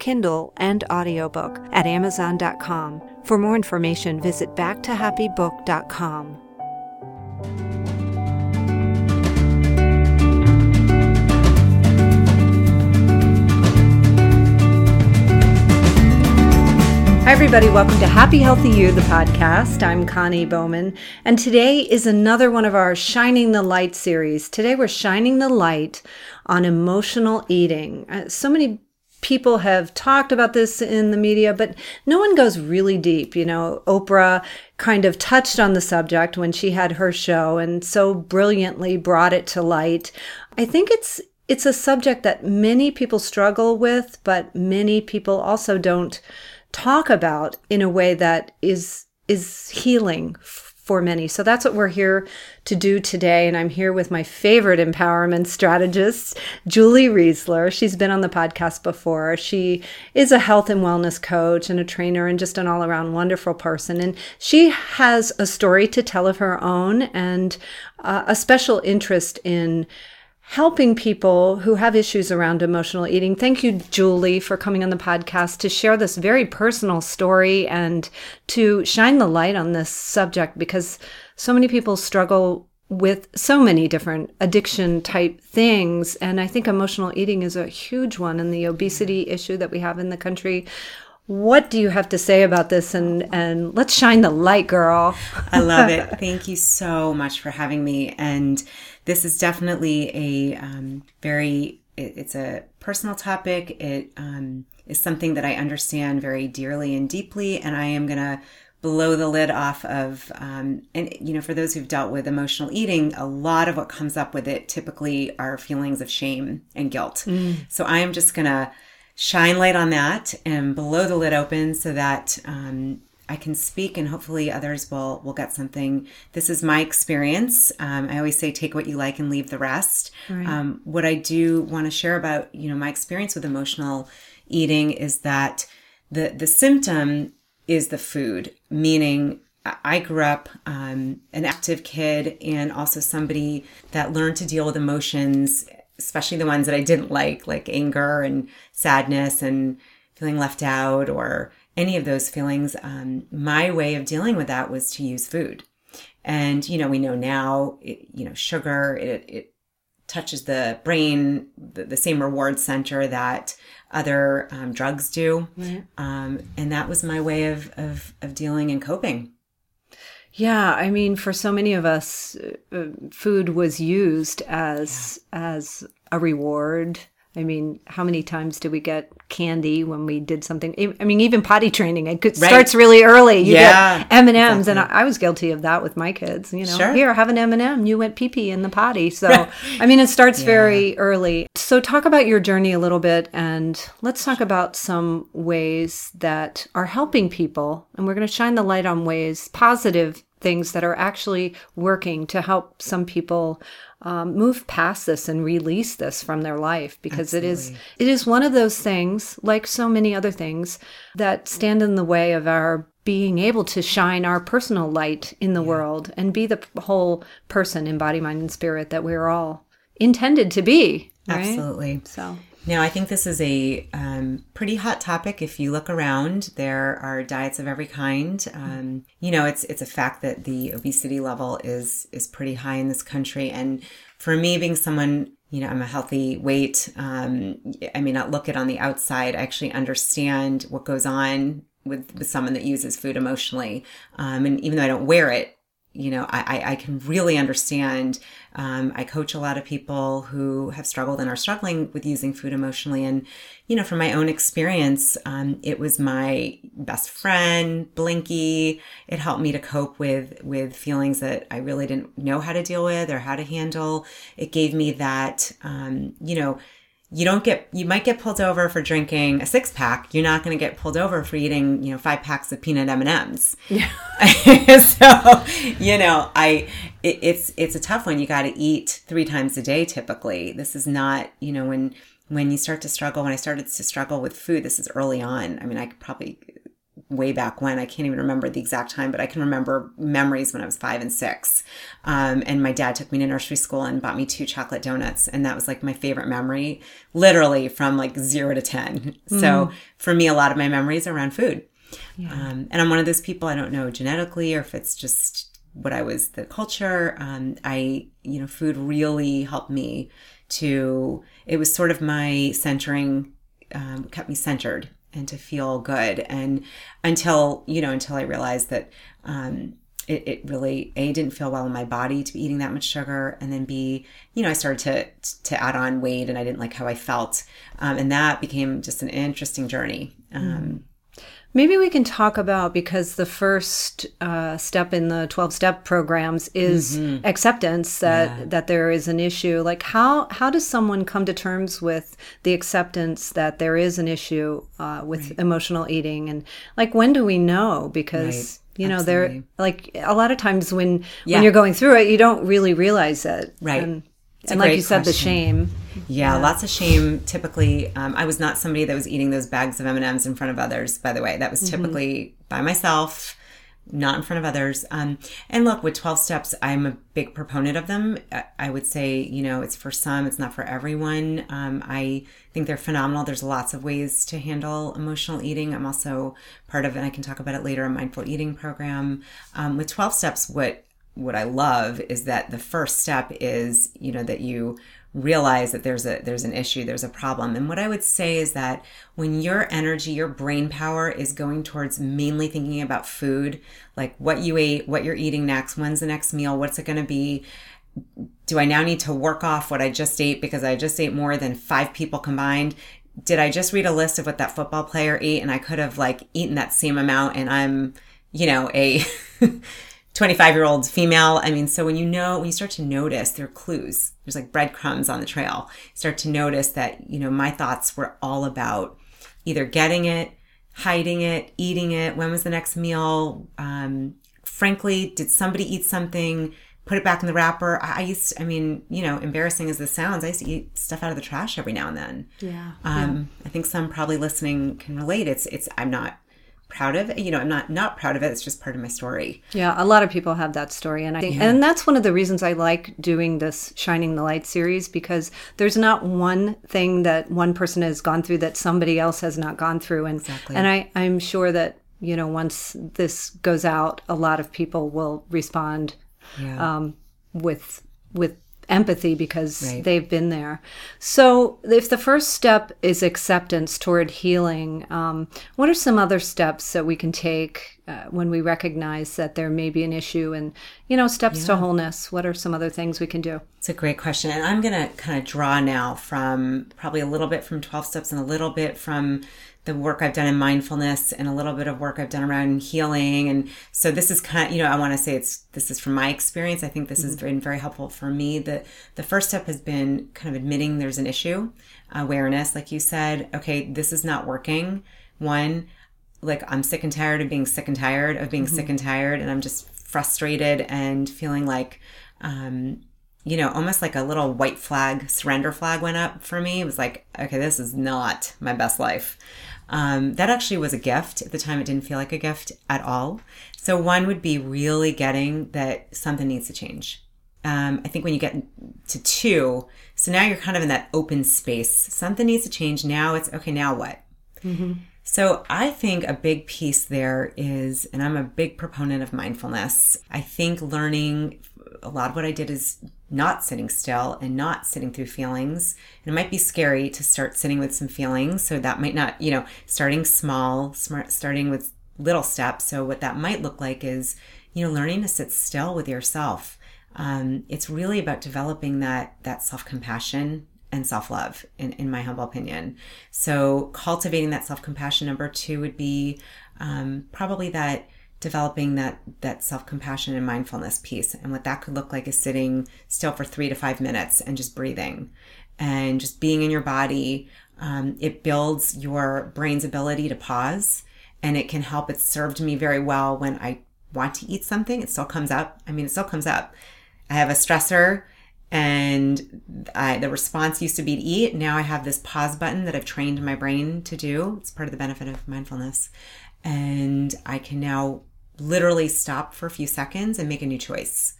Kindle, and audiobook at Amazon.com. For more information, visit backtohappybook.com. Hi, everybody. Welcome to Happy Healthy You, the podcast. I'm Connie Bowman, and today is another one of our Shining the Light series. Today, we're shining the light on emotional eating. Uh, so many people have talked about this in the media, but no one goes really deep. You know, Oprah kind of touched on the subject when she had her show and so brilliantly brought it to light. I think it's it's a subject that many people struggle with, but many people also don't talk about in a way that is is healing for many. So that's what we're here to do today. And I'm here with my favorite empowerment strategist, Julie Reisler. She's been on the podcast before. She is a health and wellness coach and a trainer and just an all around wonderful person. And she has a story to tell of her own and uh, a special interest in helping people who have issues around emotional eating. Thank you, Julie, for coming on the podcast to share this very personal story and to shine the light on this subject because so many people struggle with so many different addiction type things. And I think emotional eating is a huge one and the obesity issue that we have in the country. What do you have to say about this? And, and let's shine the light, girl. I love it. Thank you so much for having me. And this is definitely a um, very it, it's a personal topic it um, is something that i understand very dearly and deeply and i am going to blow the lid off of um, and you know for those who've dealt with emotional eating a lot of what comes up with it typically are feelings of shame and guilt mm. so i am just going to shine light on that and blow the lid open so that um, I can speak and hopefully others will will get something. This is my experience. Um, I always say take what you like and leave the rest. Right. Um, what I do want to share about you know my experience with emotional eating is that the the symptom is the food, meaning I grew up um, an active kid and also somebody that learned to deal with emotions, especially the ones that I didn't like, like anger and sadness and feeling left out or any of those feelings, um, my way of dealing with that was to use food. And, you know, we know now, it, you know, sugar, it, it touches the brain, the, the, same reward center that other um, drugs do. Mm-hmm. Um, and that was my way of, of, of dealing and coping. Yeah, I mean, for so many of us, uh, food was used as yeah. as a reward I mean, how many times do we get candy when we did something? I mean, even potty training it right. starts really early. You yeah, get M and M's, and I, was guilty of that with my kids. You know, sure. here have an M and m You went pee pee in the potty. So, I mean, it starts yeah. very early. So, talk about your journey a little bit, and let's talk about some ways that are helping people. And we're going to shine the light on ways, positive things that are actually working to help some people um, move past this and release this from their life because Absolutely. it is it is one of those things like so many other things that stand in the way of our being able to shine our personal light in the yeah. world and be the whole person in body mind and spirit that we're all intended to be right? Absolutely. So now, I think this is a um, pretty hot topic. If you look around, there are diets of every kind. Um, you know, it's it's a fact that the obesity level is is pretty high in this country. And for me, being someone, you know, I'm a healthy weight. Um, I may not look it on the outside. I actually understand what goes on with with someone that uses food emotionally. Um, and even though I don't wear it, you know, I, I can really understand. Um, I coach a lot of people who have struggled and are struggling with using food emotionally. And, you know, from my own experience, um, it was my best friend, Blinky. It helped me to cope with, with feelings that I really didn't know how to deal with or how to handle. It gave me that, um, you know, you don't get you might get pulled over for drinking a six pack. You're not going to get pulled over for eating you know five packs of peanut m&ms. Yeah. so you know i it, it's it's a tough one. You got to eat three times a day typically. This is not you know when when you start to struggle when i started to struggle with food this is early on. I mean i could probably way back when. I can't even remember the exact time, but I can remember memories when I was five and six. Um, and my dad took me to nursery school and bought me two chocolate donuts. And that was like my favorite memory, literally from like zero to 10. Mm. So for me, a lot of my memories are around food. Yeah. Um, and I'm one of those people, I don't know genetically or if it's just what I was, the culture. Um, I, you know, food really helped me to, it was sort of my centering, um, kept me centered and to feel good. And until, you know, until I realized that, um, it, it really a didn't feel well in my body to be eating that much sugar and then b you know i started to to add on weight and i didn't like how i felt um, and that became just an interesting journey um. Maybe we can talk about because the first uh, step in the twelve step programs is mm-hmm. acceptance that yeah. that there is an issue. Like how how does someone come to terms with the acceptance that there is an issue uh, with right. emotional eating and like when do we know? Because right. you know there like a lot of times when yeah. when you're going through it, you don't really realize it. Right. And, and like you said, question. the shame. Yeah, yeah, lots of shame. Typically, um, I was not somebody that was eating those bags of M and M's in front of others. By the way, that was mm-hmm. typically mm-hmm. by myself, not in front of others. Um, and look, with twelve steps, I'm a big proponent of them. I would say, you know, it's for some, it's not for everyone. Um, I think they're phenomenal. There's lots of ways to handle emotional eating. I'm also part of, and I can talk about it later, a mindful eating program. Um, with twelve steps, what what I love is that the first step is, you know, that you realize that there's a there's an issue, there's a problem. And what I would say is that when your energy, your brain power is going towards mainly thinking about food, like what you ate, what you're eating next, when's the next meal, what's it going to be, do I now need to work off what I just ate because I just ate more than 5 people combined? Did I just read a list of what that football player ate and I could have like eaten that same amount and I'm, you know, a 25 year old female. I mean, so when you know, when you start to notice, there are clues, there's like breadcrumbs on the trail. You start to notice that, you know, my thoughts were all about either getting it, hiding it, eating it. When was the next meal? Um, frankly, did somebody eat something? Put it back in the wrapper. I, I used, to, I mean, you know, embarrassing as this sounds, I used to eat stuff out of the trash every now and then. Yeah. Um, yeah. I think some probably listening can relate. It's, it's, I'm not proud of it. You know, I'm not not proud of it. It's just part of my story. Yeah, a lot of people have that story, and I think, yeah. and that's one of the reasons I like doing this shining the light series because there's not one thing that one person has gone through that somebody else has not gone through, and exactly. and I I'm sure that you know once this goes out, a lot of people will respond yeah. um, with with empathy because right. they've been there. So, if the first step is acceptance toward healing, um, what are some other steps that we can take uh, when we recognize that there may be an issue and, you know, steps yeah. to wholeness? What are some other things we can do? It's a great question. And I'm going to kind of draw now from probably a little bit from 12 steps and a little bit from the work I've done in mindfulness and a little bit of work I've done around healing. And so this is kind of, you know, I want to say it's, this is from my experience. I think this mm-hmm. has been very helpful for me. The, the first step has been kind of admitting there's an issue, awareness, like you said, okay, this is not working. One, like I'm sick and tired of being sick and tired of being mm-hmm. sick and tired. And I'm just frustrated and feeling like, um, you know, almost like a little white flag, surrender flag went up for me. It was like, okay, this is not my best life. Um, that actually was a gift. At the time, it didn't feel like a gift at all. So, one would be really getting that something needs to change. Um, I think when you get to two, so now you're kind of in that open space. Something needs to change. Now it's okay, now what? Mm-hmm. So I think a big piece there is, and I'm a big proponent of mindfulness. I think learning a lot of what I did is not sitting still and not sitting through feelings. And it might be scary to start sitting with some feelings. So that might not, you know, starting small, smart, starting with little steps. So what that might look like is, you know, learning to sit still with yourself. Um, it's really about developing that that self compassion and self love, in, in my humble opinion. So cultivating that self compassion. Number two would be um, probably that developing that that self-compassion and mindfulness piece and what that could look like is sitting still for 3 to 5 minutes and just breathing and just being in your body, um, it builds your brain's ability to pause and it can help. It served me very well when I want to eat something. It still comes up. I mean, it still comes up. I have a stressor and I, the response used to be to eat. Now I have this pause button that I've trained my brain to do. It's part of the benefit of mindfulness. And I can now literally stop for a few seconds and make a new choice.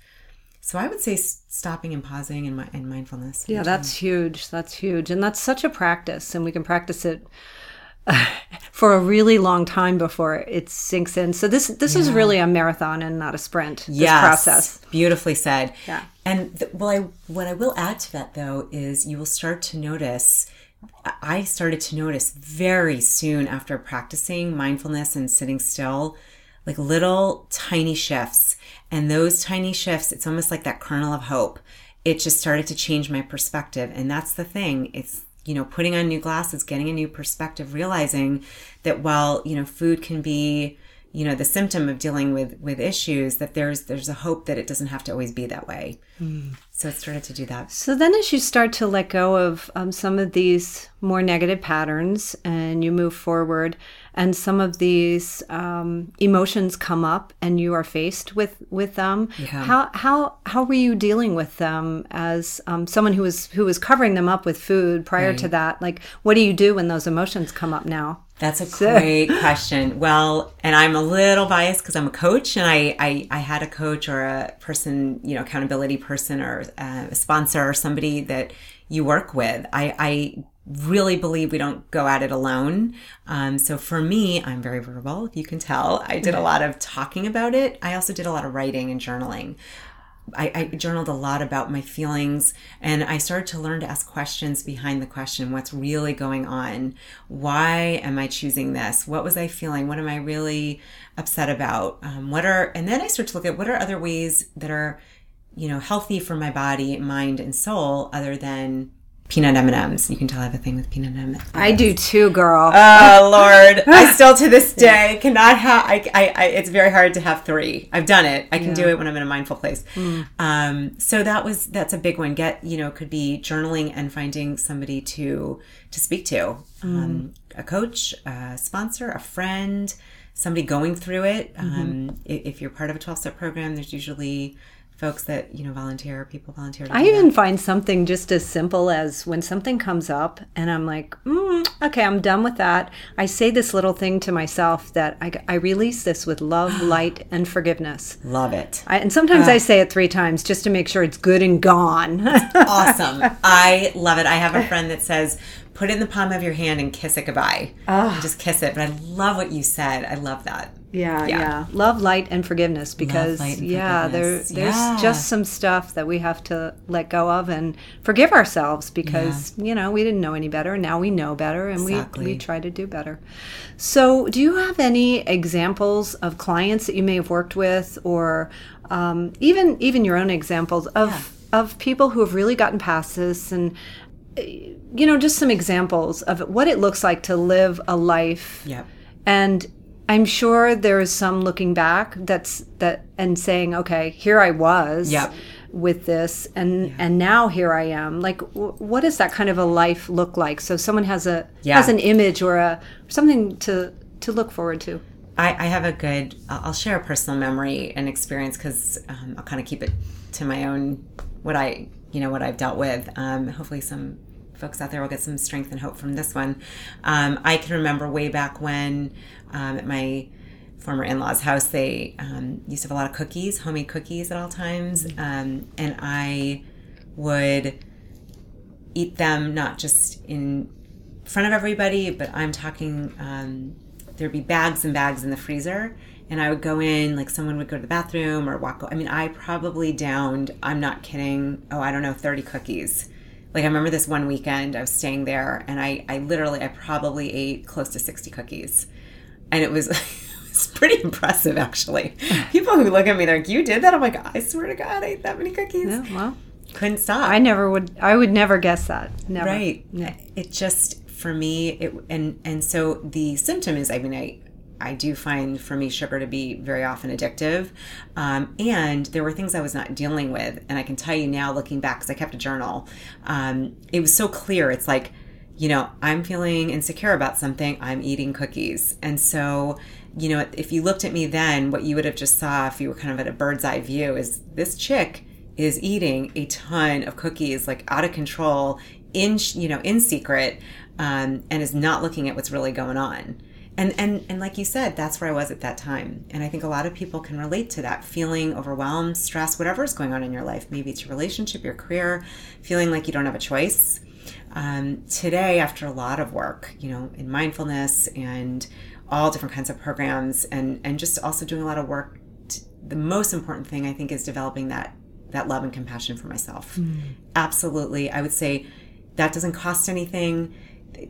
So I would say stopping and pausing and, and mindfulness. Yeah, that's huge. That's huge. And that's such a practice. And we can practice it for a really long time before it sinks in. So this this yeah. is really a marathon and not a sprint. This yes, process. Beautifully said. Yeah. And th- well, I what I will add to that though is you will start to notice. I started to notice very soon after practicing mindfulness and sitting still, like little tiny shifts. And those tiny shifts, it's almost like that kernel of hope. It just started to change my perspective. And that's the thing. It's you know, putting on new glasses, getting a new perspective, realizing that while, you know, food can be, you know, the symptom of dealing with with issues, that there's there's a hope that it doesn't have to always be that way. Mm. So it started to do that. So then, as you start to let go of um, some of these more negative patterns, and you move forward, and some of these um, emotions come up, and you are faced with with them. Yeah. How how how were you dealing with them as um, someone who was who was covering them up with food prior right. to that? Like, what do you do when those emotions come up now? That's a great question. Well, and I'm a little biased because I'm a coach and I, I, I, had a coach or a person, you know, accountability person or uh, a sponsor or somebody that you work with. I, I really believe we don't go at it alone. Um, so for me, I'm very verbal, if you can tell. I did a lot of talking about it. I also did a lot of writing and journaling. I, I, journaled a lot about my feelings and I started to learn to ask questions behind the question what's really going on? Why am I choosing this? What was I feeling? What am I really upset about? Um, what are, and then I start to look at what are other ways that are, you know, healthy for my body, mind, and soul other than peanut M&Ms. You can tell I have a thing with peanut M&Ms. I do too, girl. Oh Lord, I still to this day cannot have. I, I, I, It's very hard to have three. I've done it. I can yeah. do it when I'm in a mindful place. Mm. Um, so that was that's a big one. Get you know could be journaling and finding somebody to to speak to, mm. um, a coach, a sponsor, a friend, somebody going through it. Mm-hmm. Um, if you're part of a 12 step program, there's usually folks that you know volunteer people volunteer i even that. find something just as simple as when something comes up and i'm like mm, okay i'm done with that. I say this little thing to myself that i, I release this with love light and forgiveness. Love it. I, and sometimes uh, i say it three times just to make sure it's good and gone. Awesome. I love it. I have a friend that says put it in the palm of your hand and kiss it goodbye. Oh. just kiss it. But i love what you said. I love that yeah, yeah, yeah. Love, light, and forgiveness because and yeah, forgiveness. there there's yeah. just some stuff that we have to let go of and forgive ourselves because yeah. you know we didn't know any better. Now we know better, and exactly. we we try to do better. So, do you have any examples of clients that you may have worked with, or um, even even your own examples of of people who have really gotten past this and you know just some examples of what it looks like to live a life yep. and I'm sure there is some looking back that's that and saying, okay, here I was yep. with this, and yeah. and now here I am. Like, w- what does that kind of a life look like? So someone has a yeah. has an image or a something to to look forward to. I, I have a good. I'll share a personal memory and experience because um, I'll kind of keep it to my own what I you know what I've dealt with. Um, hopefully, some folks out there will get some strength and hope from this one. Um, I can remember way back when um, at my former in-laws house they um, used to have a lot of cookies homemade cookies at all times mm-hmm. um, and i would eat them not just in front of everybody but i'm talking um, there'd be bags and bags in the freezer and i would go in like someone would go to the bathroom or walk i mean i probably downed i'm not kidding oh i don't know 30 cookies like I remember this one weekend I was staying there and I, I literally I probably ate close to 60 cookies. And it was it's pretty impressive actually. People who look at me they're like, You did that? I'm like, I swear to God, I ate that many cookies. Yeah, well. Couldn't stop. I never would I would never guess that. Never. Right. Yeah. It just for me it and and so the symptom is I mean I I do find for me sugar to be very often addictive. Um, and there were things I was not dealing with. And I can tell you now, looking back, because I kept a journal, um, it was so clear. It's like, you know, I'm feeling insecure about something, I'm eating cookies. And so, you know, if you looked at me then, what you would have just saw if you were kind of at a bird's eye view is this chick is eating a ton of cookies, like out of control, in you know, in secret, um, and is not looking at what's really going on. And and and like you said, that's where I was at that time. And I think a lot of people can relate to that feeling overwhelmed, stress, whatever is going on in your life. Maybe it's your relationship, your career, feeling like you don't have a choice. Um, today, after a lot of work, you know, in mindfulness and all different kinds of programs, and and just also doing a lot of work. To, the most important thing I think is developing that that love and compassion for myself. Mm. Absolutely, I would say that doesn't cost anything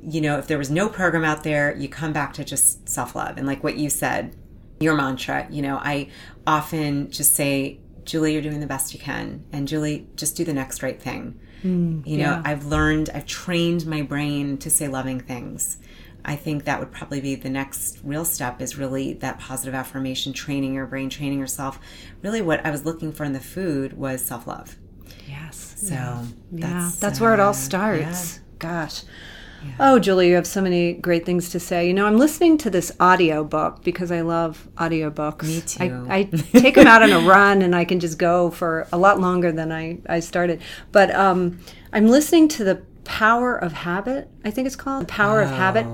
you know, if there was no program out there, you come back to just self love. And like what you said, your mantra, you know, I often just say, Julie, you're doing the best you can. And Julie, just do the next right thing. Mm, you know, yeah. I've learned, I've trained my brain to say loving things. I think that would probably be the next real step is really that positive affirmation, training your brain, training yourself. Really, what I was looking for in the food was self love. Yes. So yeah, that's, yeah. that's where it all uh, starts. Gosh. Yeah. Oh, Julie, you have so many great things to say. You know, I'm listening to this audio book because I love audiobooks. Me too. I, I take them out on a run and I can just go for a lot longer than I, I started. But um, I'm listening to The Power of Habit, I think it's called. The Power oh. of Habit.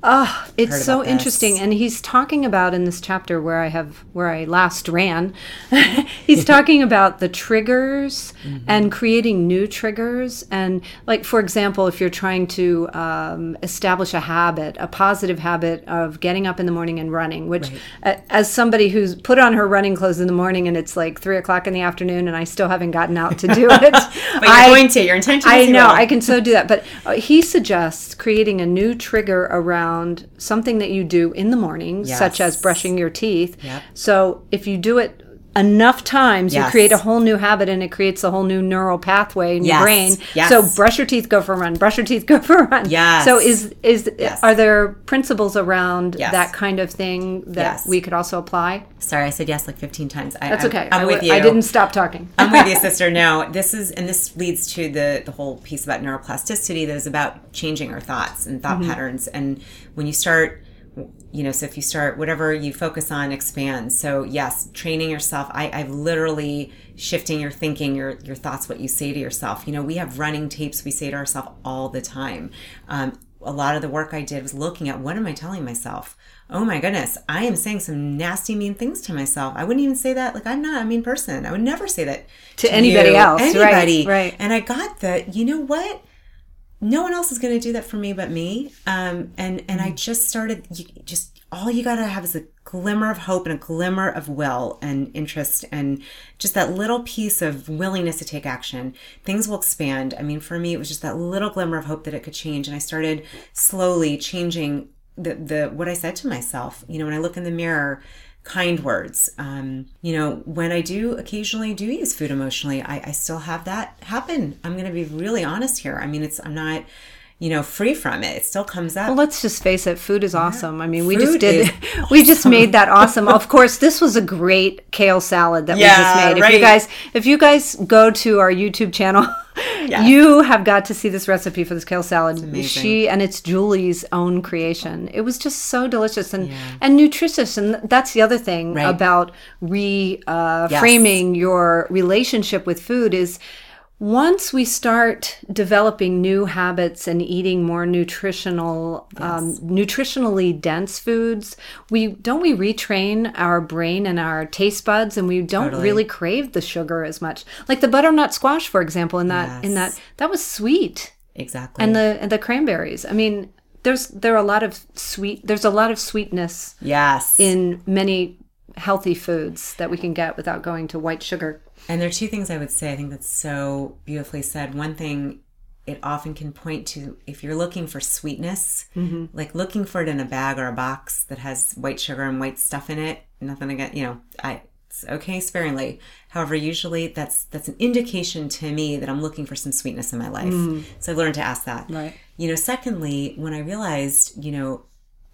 Oh, it's so interesting. And he's talking about in this chapter where I have where I last ran, he's talking about the triggers mm-hmm. and creating new triggers. And like for example, if you're trying to um, establish a habit, a positive habit of getting up in the morning and running, which right. as somebody who's put on her running clothes in the morning and it's like three o'clock in the afternoon and I still haven't gotten out to do it. but you're I, going to. Your intention. I know. I can so do that. But uh, he suggests creating a new trigger around around something that you do in the morning, yes. such as brushing your teeth. Yep. So if you do it enough times yes. you create a whole new habit and it creates a whole new neural pathway in yes. your brain yes. so brush your teeth go for a run brush your teeth go for a run. Yeah so is is yes. are there principles around that kind of thing that we could also apply? Sorry i said yes like 15 times. I, that's okay. I'm, I'm with you i didn't stop talking. I'm with you sister. No this is and this leads to the the whole piece about neuroplasticity that is about changing our thoughts and thought mm-hmm. patterns. And when you start you know so if you start whatever you focus on expands. So yes training yourself. I i've literally shifting your thinking your your thoughts what you say to yourself. You know we have running tapes we say to ourselves all the time. Um, a lot of the work i did was looking at what am i telling myself? Oh my goodness i am saying some nasty mean things to myself. I wouldn't even say that like i'm not a mean person. I would never say that to, to anybody you, else anybody. right, right and i got that you know what no one else is going to do that for me but me. Um, and and i mm. just started you, just all you got to have is a glimmer of hope and a glimmer of will and interest and just that little piece of willingness to take action. Things will expand. I mean for me it was just that little glimmer of hope that it could change. And i started slowly changing the the what i said to myself. You know when i look in the mirror kind words. Um, you know, when I do occasionally do use food emotionally, I, I still have that happen. I'm going to be really honest here. I mean, it's, I'm not, you know, free from it. It still comes up. Well, let's just face it. Food is awesome. I mean, we just did, awesome. we just made that awesome. of course, this was a great kale salad that yeah, we just made. If right. you guys, if you guys go to our YouTube channel, yes. you have got to see this recipe for this kale salad. She and it's Julie's own creation. It was just so delicious and yeah. and nutritious. And that's the other thing right. about reframing uh, yes. your relationship with food is once we start developing new habits and eating more nutritional yes. um, nutritionally dense foods we don't we retrain our brain and our taste buds and we don't totally. really crave the sugar as much like the butternut squash for example in that yes. in that that was sweet exactly and the and the cranberries i mean there's there are a lot of sweet there's a lot of sweetness yes in many healthy foods that we can get without going to white sugar and there are two things I would say. I think that's so beautifully said. One thing it often can point to if you're looking for sweetness, mm-hmm. like looking for it in a bag or a box that has white sugar and white stuff in it. Nothing again, you know, I it's okay sparingly. However, usually that's that's an indication to me that I'm looking for some sweetness in my life. Mm. So I've learned to ask that. Right. You know, secondly, when I realized, you know,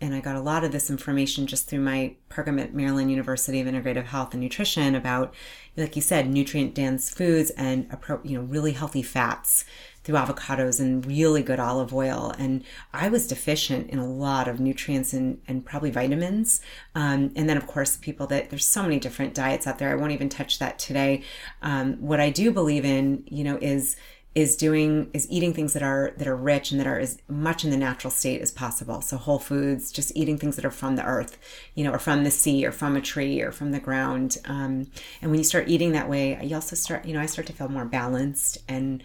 and I got a lot of this information just through my program at Maryland University of Integrative Health and Nutrition about, like you said, nutrient dense foods and you know really healthy fats through avocados and really good olive oil. And I was deficient in a lot of nutrients and, and probably vitamins. Um, and then, of course, people that there's so many different diets out there. I won't even touch that today. Um, what I do believe in, you know, is is doing is eating things that are that are rich and that are as much in the natural state as possible so whole foods just eating things that are from the earth you know or from the sea or from a tree or from the ground um, and when you start eating that way you also start you know i start to feel more balanced and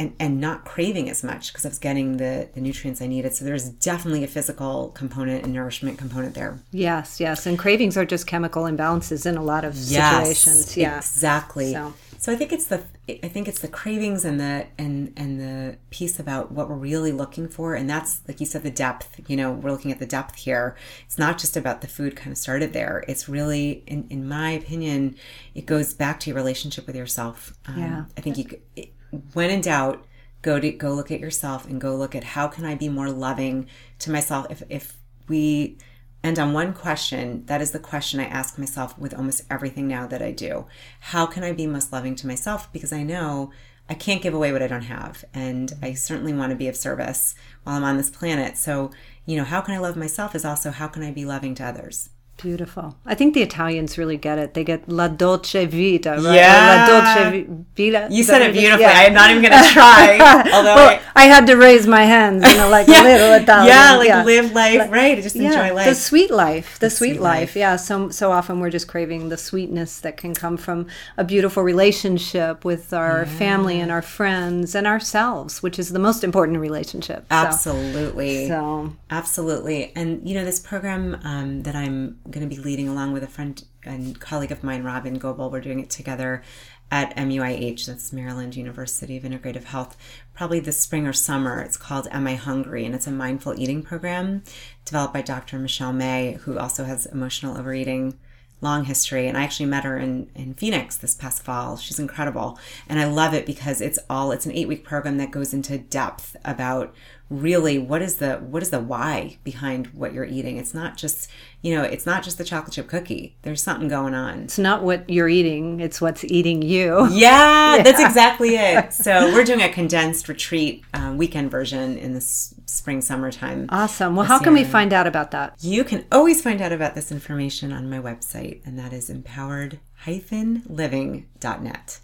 and, and not craving as much because I was getting the, the nutrients I needed. So there's definitely a physical component and nourishment component there. Yes, yes. And cravings are just chemical imbalances in a lot of situations. Yeah. Exactly. So. So I think it's the I think it's the cravings and the and and the piece about what we're really looking for. And that's like you said, the depth. You know, we're looking at the depth here. It's not just about the food kind of started there. It's really in, in my opinion, it goes back to your relationship with yourself. Um, yeah. I think you it, when in doubt, go to go look at yourself and go look at how can I be more loving to myself. If if we end on one question, that is the question I ask myself with almost everything now that I do. How can I be most loving to myself? Because I know I can't give away what I don't have. And I certainly want to be of service while I'm on this planet. So, you know, how can I love myself is also how can I be loving to others? Beautiful. I think the Italians really get it. They get la dolce vita, right? Yeah. La dolce vita. You said it beautifully. Yeah. I'm not even going to try. Although well, I, I, had to raise my hands, you know, like yeah. little Italian. Yeah, like yeah. live life, like, right? Just yeah, enjoy life. The sweet life. The, the sweet, sweet life. life. Yeah. So so often we're just craving the sweetness that can come from a beautiful relationship with our family and our friends and ourselves, which is the most important relationship. So, absolutely. So absolutely. And you know, this program um, that I'm going to be leading along with a friend and colleague of mine, Robin Goebel. We're doing it together at MUIH, that's Maryland University of Integrative Health, probably this spring or summer. It's called Am I Hungry? And it's a mindful eating program developed by Dr. Michelle May, who also has emotional overeating long history. And I actually met her in, in Phoenix this past fall. She's incredible. And I love it because it's all, it's an eight week program that goes into depth about really what is the what is the why behind what you're eating? It's not just you know it's not just the chocolate chip cookie. There's something going on. It's not what you're eating it's what's eating you. Yeah, yeah. that's exactly it. So we're doing a condensed retreat um, weekend version in the spring summertime awesome. Well how can year. we find out about that? You can always find out about this information on my website and that is empowered-living.net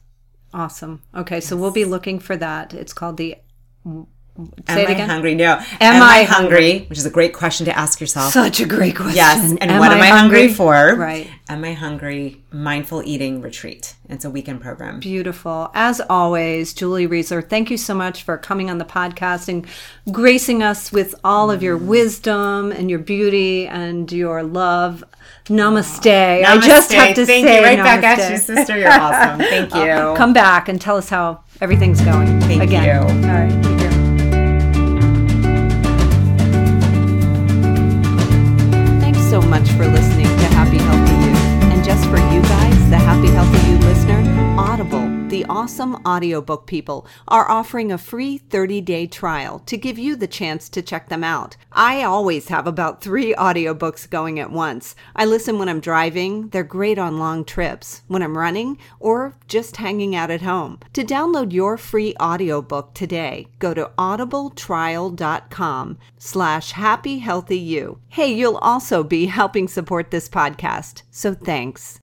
awesome. Okay so we'll be looking for that. It's called the Say Am I hungry? No. Am, am I, hungry? hungry? Which is a great question to ask yourself. Such a great question. Yes. And am what I am I hungry? hungry for? Right. Am I hungry? Mindful eating retreat. It's a weekend program. Beautiful. As always, Julie Reisler, thank you so much for coming on the podcast and gracing us with all of your mm. wisdom and your beauty and your love. Namaste. namaste. I just have to thank say, you. Right namaste. back at you, sister. You're awesome. Thank you. Come back and tell us how everything's going. Thank again. you. All right. Much for listening awesome audiobook people, are offering a free 30 day trial to give you the chance to check them out. I always have about three audiobooks going at once. I listen when I'm driving, they're great on long trips, when I'm running, or just hanging out at home. To download your free audiobook today, go to audibletrial.com slash happy healthy you. Hey, you'll also be helping support this podcast, so thanks.